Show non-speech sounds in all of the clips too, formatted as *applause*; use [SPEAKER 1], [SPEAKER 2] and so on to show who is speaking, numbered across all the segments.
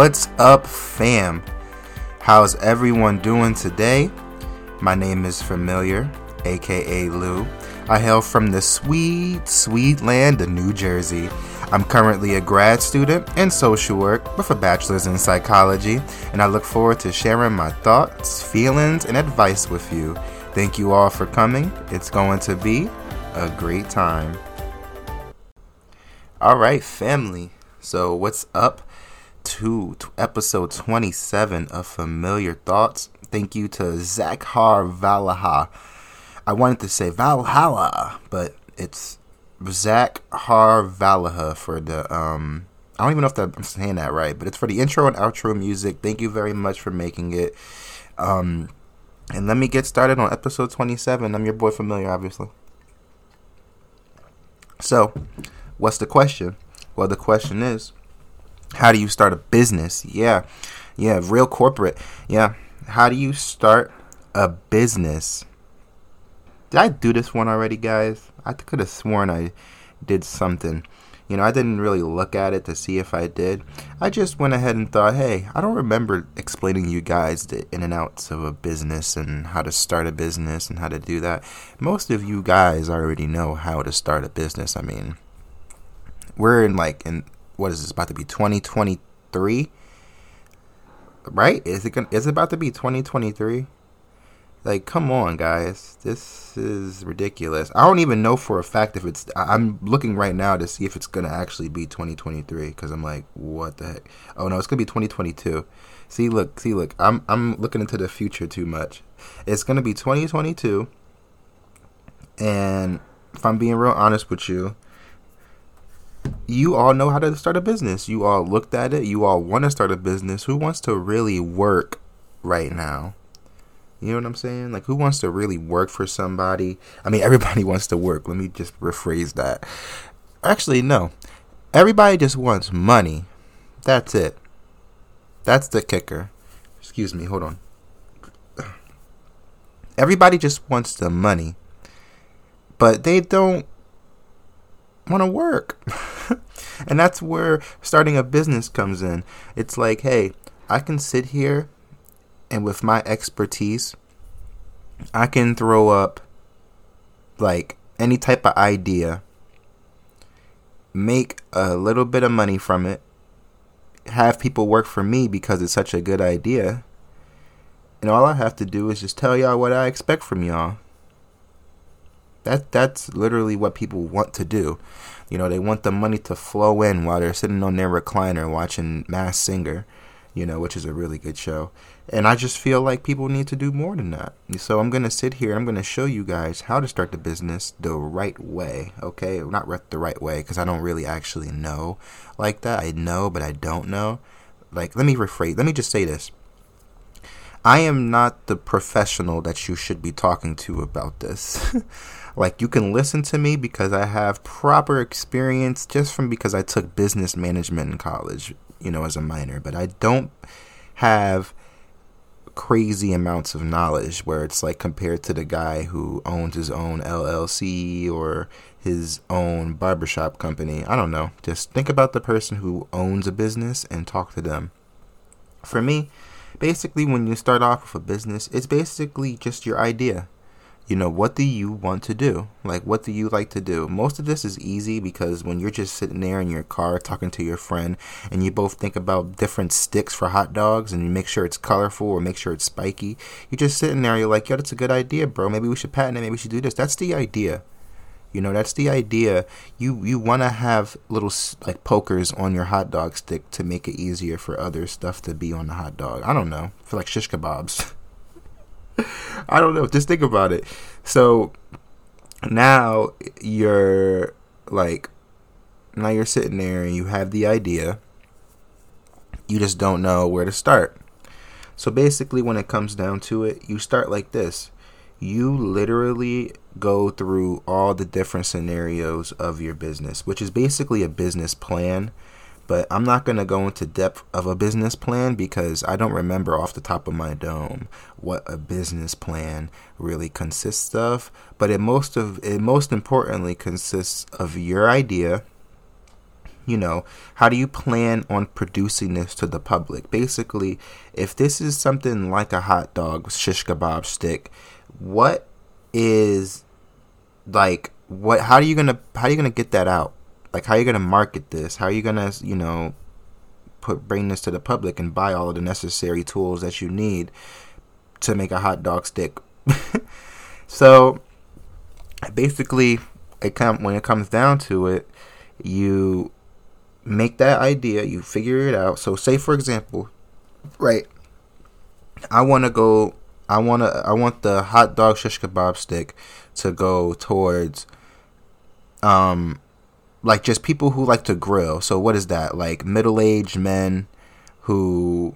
[SPEAKER 1] What's up, fam? How's everyone doing today? My name is Familiar, aka Lou. I hail from the sweet, sweet land of New Jersey. I'm currently a grad student in social work with a bachelor's in psychology, and I look forward to sharing my thoughts, feelings, and advice with you. Thank you all for coming. It's going to be a great time. All right, family. So, what's up to, episode 27 of Familiar Thoughts? Thank you to Zakhar Valaha I wanted to say Valhalla, but it's Zach Harvalaha for the um I don't even know if I'm saying that right, but it's for the intro and outro music. Thank you very much for making it. Um and let me get started on episode 27. I'm your boy familiar obviously. So, what's the question? Well, the question is how do you start a business? Yeah. Yeah, real corporate. Yeah. How do you start a business? Did I do this one already, guys? I could have sworn I did something. You know, I didn't really look at it to see if I did. I just went ahead and thought, hey, I don't remember explaining you guys the in and outs of a business and how to start a business and how to do that. Most of you guys already know how to start a business. I mean, we're in like in what is this about to be 2023? Right? Is it gonna, is it about to be 2023? Like, come on, guys. This is ridiculous. I don't even know for a fact if it's. I'm looking right now to see if it's going to actually be 2023 because I'm like, what the heck? Oh, no, it's going to be 2022. See, look, see, look. I'm, I'm looking into the future too much. It's going to be 2022. And if I'm being real honest with you, you all know how to start a business. You all looked at it. You all want to start a business. Who wants to really work right now? You know what I'm saying? Like, who wants to really work for somebody? I mean, *laughs* everybody wants to work. Let me just rephrase that. Actually, no. Everybody just wants money. That's it. That's the kicker. Excuse me, hold on. *clears throat* Everybody just wants the money, but they don't want to work. *laughs* *laughs* and that's where starting a business comes in. It's like, hey, I can sit here and with my expertise, I can throw up like any type of idea, make a little bit of money from it, have people work for me because it's such a good idea. And all I have to do is just tell y'all what I expect from y'all. That that's literally what people want to do. You know, they want the money to flow in while they're sitting on their recliner watching Masked Singer you know, which is a really good show. And I just feel like people need to do more than that. So I'm going to sit here I'm going to show you guys how to start the business the right way, okay? Not the right way because I don't really actually know like that. I know, but I don't know. Like, let me rephrase. Let me just say this. I am not the professional that you should be talking to about this. *laughs* like you can listen to me because I have proper experience just from because I took business management in college you know, as a minor, but I don't have crazy amounts of knowledge where it's like compared to the guy who owns his own LLC or his own barbershop company. I don't know. Just think about the person who owns a business and talk to them. For me, basically, when you start off with a business, it's basically just your idea you know, what do you want to do? Like, what do you like to do? Most of this is easy because when you're just sitting there in your car talking to your friend and you both think about different sticks for hot dogs and you make sure it's colorful or make sure it's spiky, you're just sitting there, you're like, yo, that's a good idea, bro. Maybe we should patent it. Maybe we should do this. That's the idea. You know, that's the idea. You you want to have little like pokers on your hot dog stick to make it easier for other stuff to be on the hot dog. I don't know, for like shish kebabs. *laughs* I don't know. Just think about it. So now you're like, now you're sitting there and you have the idea. You just don't know where to start. So basically, when it comes down to it, you start like this. You literally go through all the different scenarios of your business, which is basically a business plan but I'm not going to go into depth of a business plan because I don't remember off the top of my dome what a business plan really consists of. But it most of it most importantly consists of your idea, you know, how do you plan on producing this to the public? Basically, if this is something like a hot dog shish kebab stick, what is like what how are you gonna how are you gonna get that out? Like how are you gonna market this? How are you gonna you know put bring this to the public and buy all of the necessary tools that you need to make a hot dog stick? *laughs* so basically, it come when it comes down to it, you make that idea, you figure it out. So say for example, right, I want to go I want to I want the hot dog shish kebab stick to go towards um like just people who like to grill. So what is that? Like middle-aged men who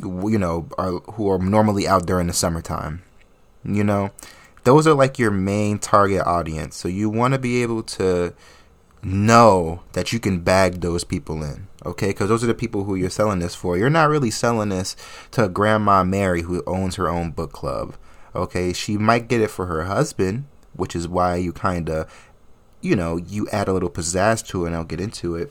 [SPEAKER 1] you know are who are normally out during the summertime. You know, those are like your main target audience. So you want to be able to know that you can bag those people in, okay? Because those are the people who you're selling this for. You're not really selling this to Grandma Mary who owns her own book club, okay? She might get it for her husband, which is why you kind of, you know, you add a little pizzazz to it, and I'll get into it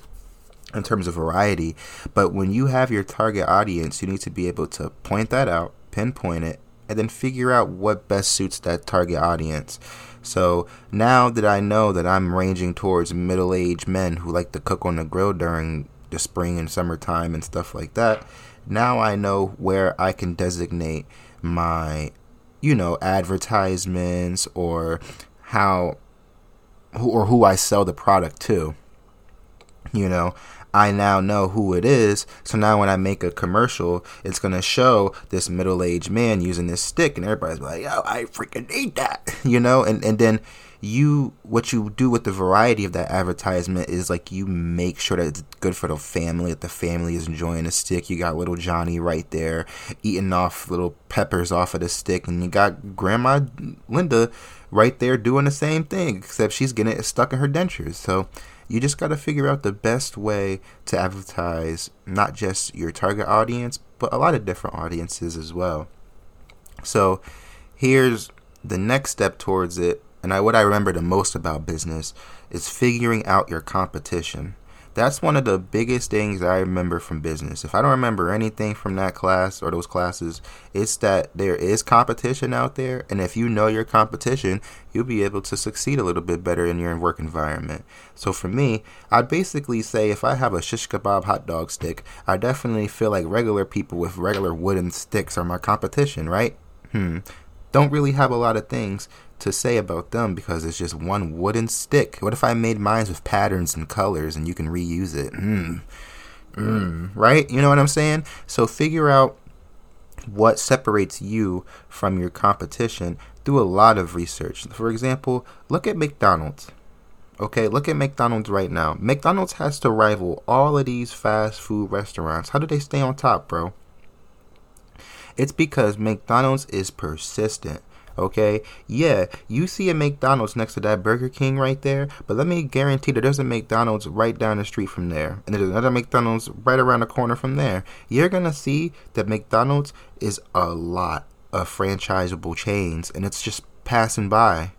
[SPEAKER 1] in terms of variety. But when you have your target audience, you need to be able to point that out, pinpoint it, and then figure out what best suits that target audience. So now that I know that I'm ranging towards middle aged men who like to cook on the grill during the spring and summertime and stuff like that, now I know where I can designate my, you know, advertisements or how or who I sell the product to. You know, I now know who it is. So now when I make a commercial, it's gonna show this middle aged man using this stick, and everybody's like, "Yo, I freaking need that," *laughs* you know. And and then you what you do with the variety of that advertisement is like you make sure that it's good for the family that the family is enjoying the stick. You got little johnny right there eating off little peppers off of the stick and you got grandma linda right there doing the same thing except she's getting it stuck in her dentures. So you just got to figure out the best way to advertise not just your target audience, but a lot of different audiences as well. So, here's the next step towards it, and I, what I remember the most about business is figuring out your competition. That's one of the biggest things I remember from business. If I don't remember anything from that class or those classes, it's that there is competition out there. And if you know your competition, you'll be able to succeed a little bit better in your work environment. So for me, I'd basically say if I have a shish kebab hot dog stick, I definitely feel like regular people with regular wooden sticks are my competition, right? Hmm. Don't really have a lot of things to say about them because it's just one wooden stick. What if I made mines with patterns and colors and you can reuse it? Mm. Mm. Right? You know what I'm saying? So figure out what separates you from your competition through a lot of research. For example, look at McDonald's. Okay, look at McDonald's right now. McDonald's has to rival all of these fast food restaurants. How do they stay on top, bro? It's because McDonald's is persistent. Okay, yeah, you see a McDonald's next to that Burger King right there, but let me guarantee that there's a McDonald's right down the street from there, and there's another McDonald's right around the corner from there. You're gonna see that McDonald's is a lot of franchisable chains, and it's just passing by.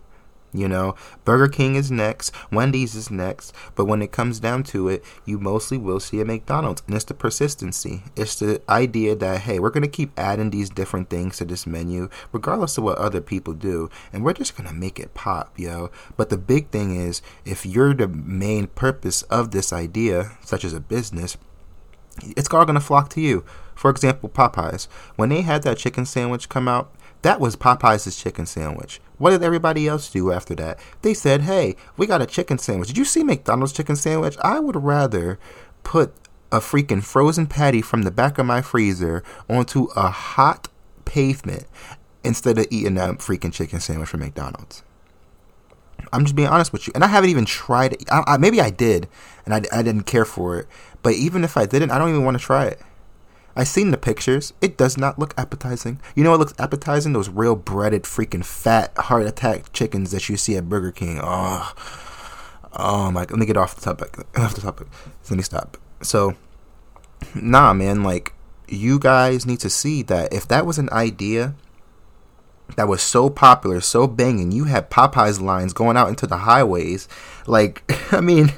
[SPEAKER 1] You know, Burger King is next, Wendy's is next, but when it comes down to it, you mostly will see a McDonald's. And it's the persistency. It's the idea that, hey, we're going to keep adding these different things to this menu, regardless of what other people do, and we're just going to make it pop, yo. But the big thing is, if you're the main purpose of this idea, such as a business, it's all going to flock to you. For example, Popeyes. When they had that chicken sandwich come out, that was Popeyes' chicken sandwich. What did everybody else do after that? They said, hey, we got a chicken sandwich. Did you see McDonald's chicken sandwich? I would rather put a freaking frozen patty from the back of my freezer onto a hot pavement instead of eating that freaking chicken sandwich from McDonald's. I'm just being honest with you. And I haven't even tried it. I, I, maybe I did, and I, I didn't care for it. But even if I didn't, I don't even want to try it. I seen the pictures. It does not look appetizing. You know what looks appetizing? Those real breaded, freaking fat, heart attack chickens that you see at Burger King. Oh, oh my! Let me get off the topic. *laughs* Off the topic. Let me stop. So, nah, man. Like, you guys need to see that if that was an idea that was so popular, so banging, you had Popeyes lines going out into the highways. Like, *laughs* I mean,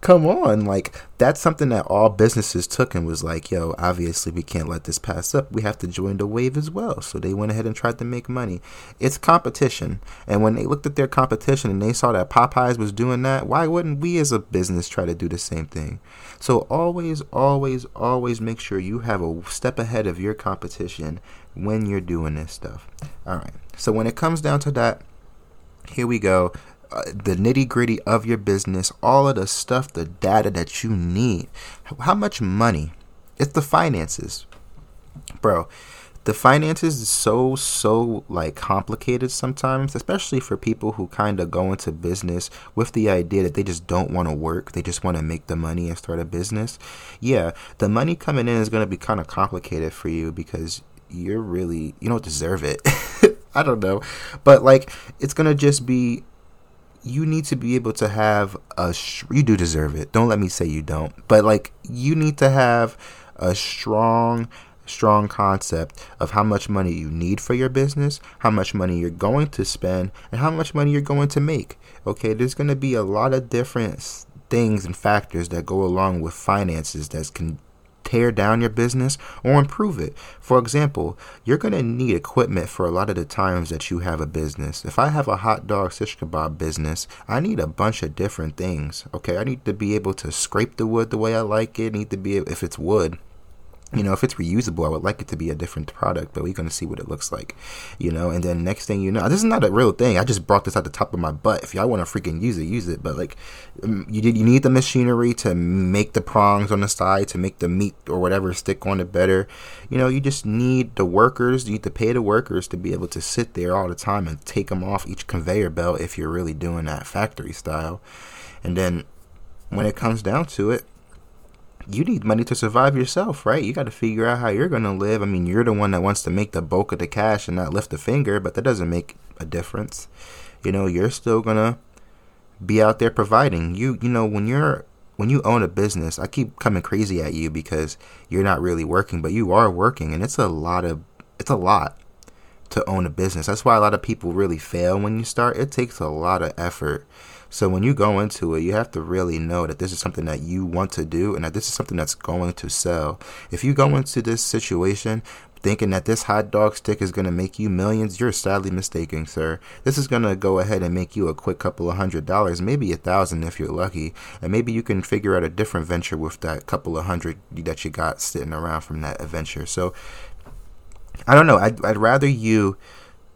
[SPEAKER 1] come on. Like, that's something that all businesses took and was like, yo, obviously we can't let this pass up. We have to join the wave as well. So they went ahead and tried to make money. It's competition. And when they looked at their competition and they saw that Popeyes was doing that, why wouldn't we as a business try to do the same thing? So always, always, always make sure you have a step ahead of your competition when you're doing this stuff. All right. So when it comes down to that, here we go. Uh, the nitty gritty of your business, all of the stuff, the data that you need. How much money? It's the finances, bro. The finances is so so like complicated sometimes, especially for people who kind of go into business with the idea that they just don't want to work, they just want to make the money and start a business. Yeah, the money coming in is going to be kind of complicated for you because you're really you don't deserve it. *laughs* I don't know, but like it's gonna just be you need to be able to have a sh- you do deserve it. Don't let me say you don't. But like you need to have a strong strong concept of how much money you need for your business how much money you're going to spend and how much money you're going to make. Okay? There's going to be a lot of different things and factors that go along with finances that can tear down your business or improve it. For example, you're going to need equipment for a lot of the times that you have a business. If I have a hot dog shish kebab business, I need a bunch of different things. Okay, I need to be able to scrape the wood the way I like it. I need to be if it's wood, you know, if it's reusable, I would like it to be a different product, but we're going to see what it looks like, you know. And then next thing you know, this is not a real thing. I just brought this out the top of my butt. If y'all want to freaking use it, use it. But like, um, you did, you need the machinery to make the prongs on the side to make the meat or whatever stick on it better. You know, you just need the workers. You need to pay the workers to be able to sit there all the time and take them off each conveyor belt if you're really doing that factory style. And then when it comes down to it you need money to survive yourself, right? You got to figure out how you're going to live. I mean, you're the one that wants to make the bulk of the cash and not lift a finger, but that doesn't make a difference. You know, you're still going to be out there providing. You you know, when you're when you own a business, I keep coming crazy at you because you're not really working, but you are working and it's a lot of it's a lot to own a business. That's why a lot of people really fail when you start. It takes a lot of effort so when you go into it, you have to really know that this is something that you want to do and that this is something that's going to sell. If you go into this situation thinking that this hot dog stick is going to make you millions, you're sadly mistaken, sir. This is going to go ahead and make you a quick couple of hundred dollars, maybe a thousand if you're lucky, and maybe you can figure out a different venture with that couple of hundred that you got sitting around from that adventure. So I don't know. I'd, I'd rather you,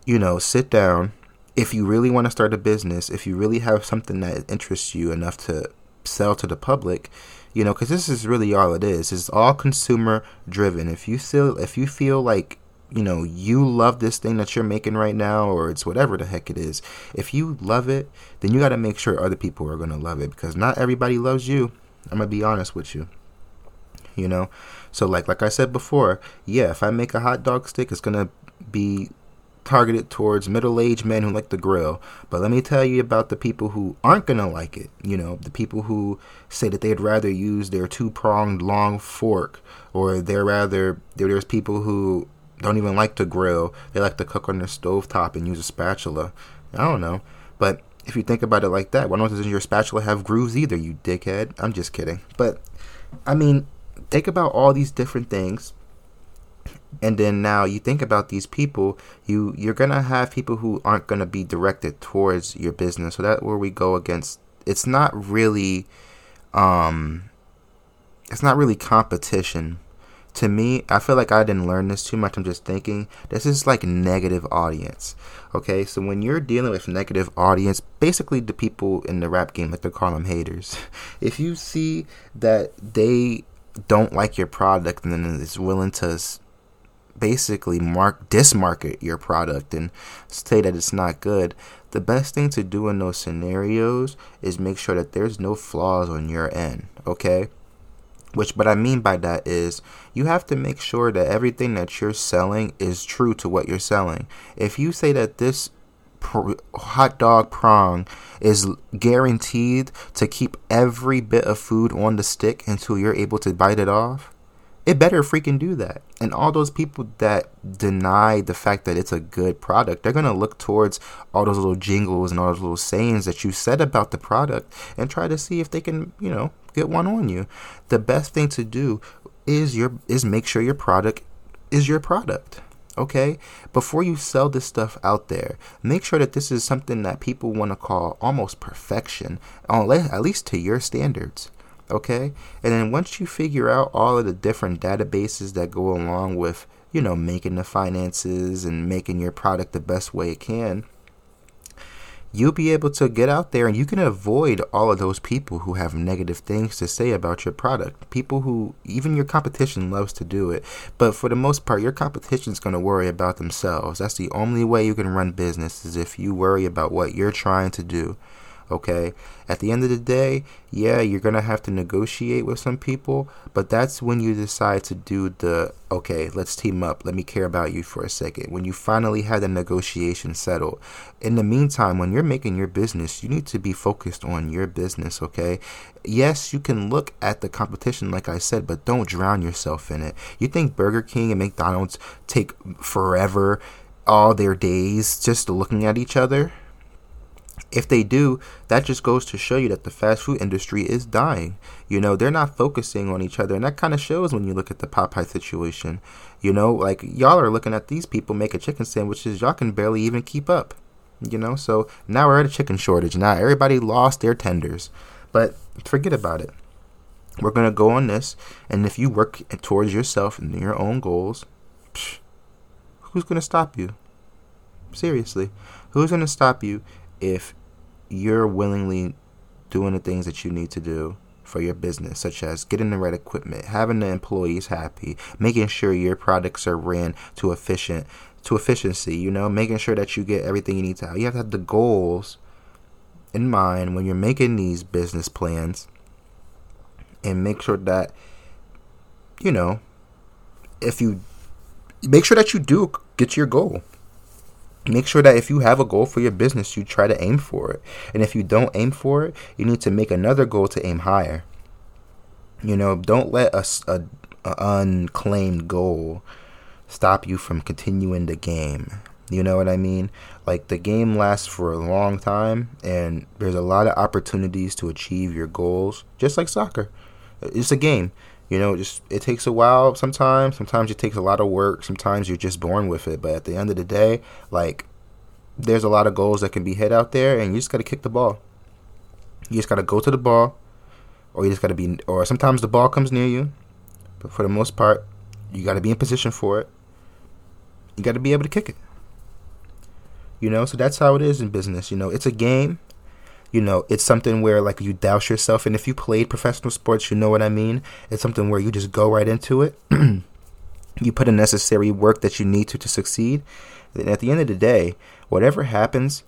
[SPEAKER 1] you know, sit down if you really want to start a business, if you really have something that interests you enough to sell to the public, you know, because this is really all it is. It's all consumer driven. If you feel if you feel like you know you love this thing that you're making right now, or it's whatever the heck it is, if you love it, then you got to make sure other people are gonna love it because not everybody loves you. I'm gonna be honest with you. You know, so like like I said before, yeah, if I make a hot dog stick, it's gonna be targeted towards middle-aged men who like to grill. But let me tell you about the people who aren't gonna like it. You know, the people who say that they'd rather use their two-pronged long fork, or they're rather there's people who don't even like to grill. They like to cook on their stove top and use a spatula. I don't know, but if you think about it like that, why doesn't your spatula have grooves either? You dickhead. I'm just kidding. But I mean, think about all these different things and then now you think about these people you you're gonna have people who aren't gonna be directed towards your business. So that's where we go against it's not really um it's not really competition. To me i feel like i didn't learn this too much. I'm just thinking this is like negative audience okay? So when you're dealing with negative audience basically the people in the rap game like they call them haters *laughs* if you see that they don't like your product and then is willing to basically mark dismarket your product and say that it's not good the best thing to do in those scenarios is make sure that there's no flaws on your end okay? Which what i mean by that is you have to make sure that everything that you're selling is true to what you're selling. If you say that this hot dog prong is guaranteed to keep every bit of food on the stick until you're able to bite it off it better freaking do that. And all those people that deny the fact that it's a good product, they're going to look towards all those little jingles and all those little sayings that you said about the product and try to see if they can, you know, get one on you. The best thing to do is your is make sure your product is your product. Okay? Before you sell this stuff out there, make sure that this is something that people want to call almost perfection, at least to your standards okay? And then once you figure out all of the different databases that go along with, you know, making the finances and making your product the best way it can, you'll be able to get out there and you can avoid all of those people who have negative things to say about your product. People who, even your competition loves to do it. But for the most part, your competition's going to worry about themselves. That's the only way you can run business is if you worry about what you're trying to do. Okay. At the end of the day, yeah, you're going to have to negotiate with some people, but that's when you decide to do the, okay, let's team up. Let me care about you for a second. When you finally have the negotiation settled. In the meantime, when you're making your business, you need to be focused on your business, okay? Yes, you can look at the competition, like I said, but don't drown yourself in it. You think Burger King and McDonald's take forever, all their days, just looking at each other? If they do, that just goes to show you that the fast food industry is dying. You know, they're not focusing on each other. And that kind of shows when you look at the Popeye situation. You know, like y'all are looking at these people making chicken sandwiches, y'all can barely even keep up. You know, so now we're at a chicken shortage. Now everybody lost their tenders. But forget about it. We're going to go on this. And if you work towards yourself and your own goals, psh, who's going to stop you? Seriously. Who's going to stop you if you're willingly doing the things that you need to do for your business, such as getting the right equipment, having the employees happy, making sure your products are ran to efficient to efficiency, you know, making sure that you get everything you need to have. You have to have the goals in mind when you're making these business plans and make sure that you know if you make sure that you do get to your goal make sure that if you have a goal for your business, you try to aim for it. And if you don't aim for it, you need to make another goal to aim higher. You know, don't let a, a, a unclaimed goal stop you from continuing the game. You know what I mean? Like the game lasts for a long time, and there's a lot of opportunities to achieve your goals, just like soccer. It's a game. You know, just it takes a while sometimes. Sometimes it takes a lot of work. Sometimes you're just born with it. But at the end of the day, like there's a lot of goals that can be hit out there, and you just got to kick the ball. You just got to go to the ball, or you just got to be, or sometimes the ball comes near you. But for the most part, you got to be in position for it. You got to be able to kick it. You know, so that's how it is in business. You know, it's a game you know, it's something where like you douse yourself. And if you played professional sports, you know what I mean. It's something where you just go right into it. *clears throat* you put in necessary work that you need to to succeed. And at the end of the day, whatever happens,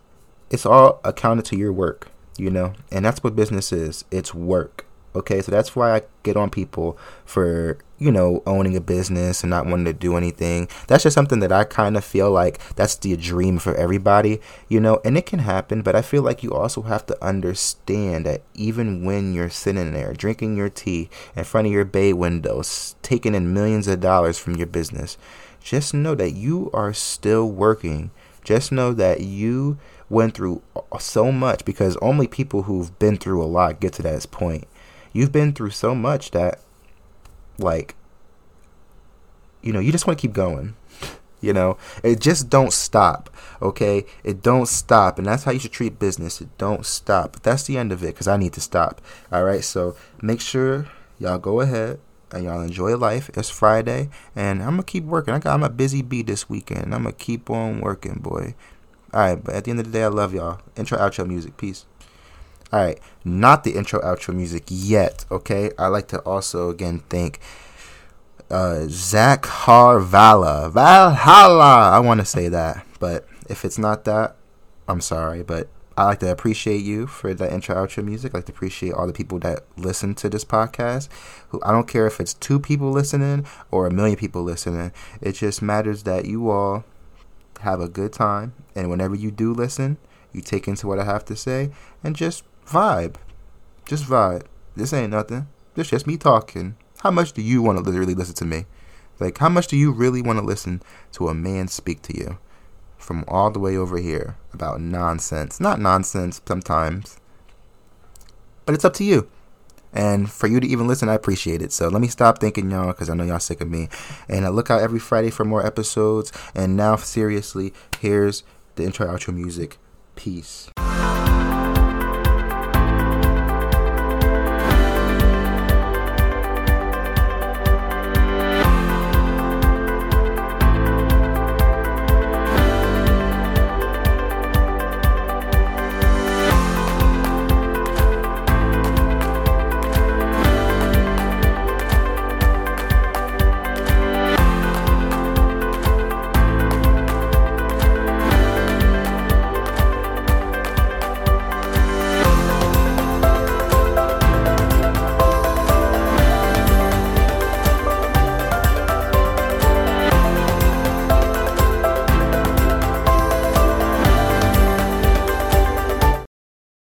[SPEAKER 1] it's all accounted to your work, you know, and that's what business is. It's work. Okay, so that's why I get on people for, you know, owning a business and not wanting to do anything. That's just something that I kind of feel like that's the dream for everybody, you know, and it can happen, but I feel like you also have to understand that even when you're sitting there drinking your tea in front of your bay windows, taking in millions of dollars from your business, just know that you are still working. Just know that you went through so much because only people who've been through a lot get to that point you've been through so much that like you know you just want to keep going you know? It just don't stop okay? It don't stop and that's how you should treat business. It don't stop. But that's the end of it because i need to stop all right so make sure y'all go ahead and y'all enjoy life. It's friday and i'm gonna keep working. I got i'm a busy bee this weekend. I'm gonna keep on working boy. All right but at the end of the day i love y'all. Intro outro music. Peace all right, not the intro outro music yet. Okay, I like to also again thank uh, Zach Harvala Valhalla. I want to say that, but if it's not that, I'm sorry. But I like to appreciate you for that intro outro music. I like to appreciate all the people that listen to this podcast. Who I don't care if it's two people listening or a million people listening. It just matters that you all have a good time, and whenever you do listen, you take into what I have to say and just vibe. Just vibe. This ain't nothing. This just me talking. how much do you want to really listen to me? Like, how much do you really want to listen to a man speak to you from all the way over here about nonsense? Not nonsense sometimes, but it's up to you. And for you to even listen, I appreciate it. So let me stop thinking, y'all, because I know y'all sick of me. And I look out every Friday for more episodes. And now, seriously, here's the intro outro music. Peace.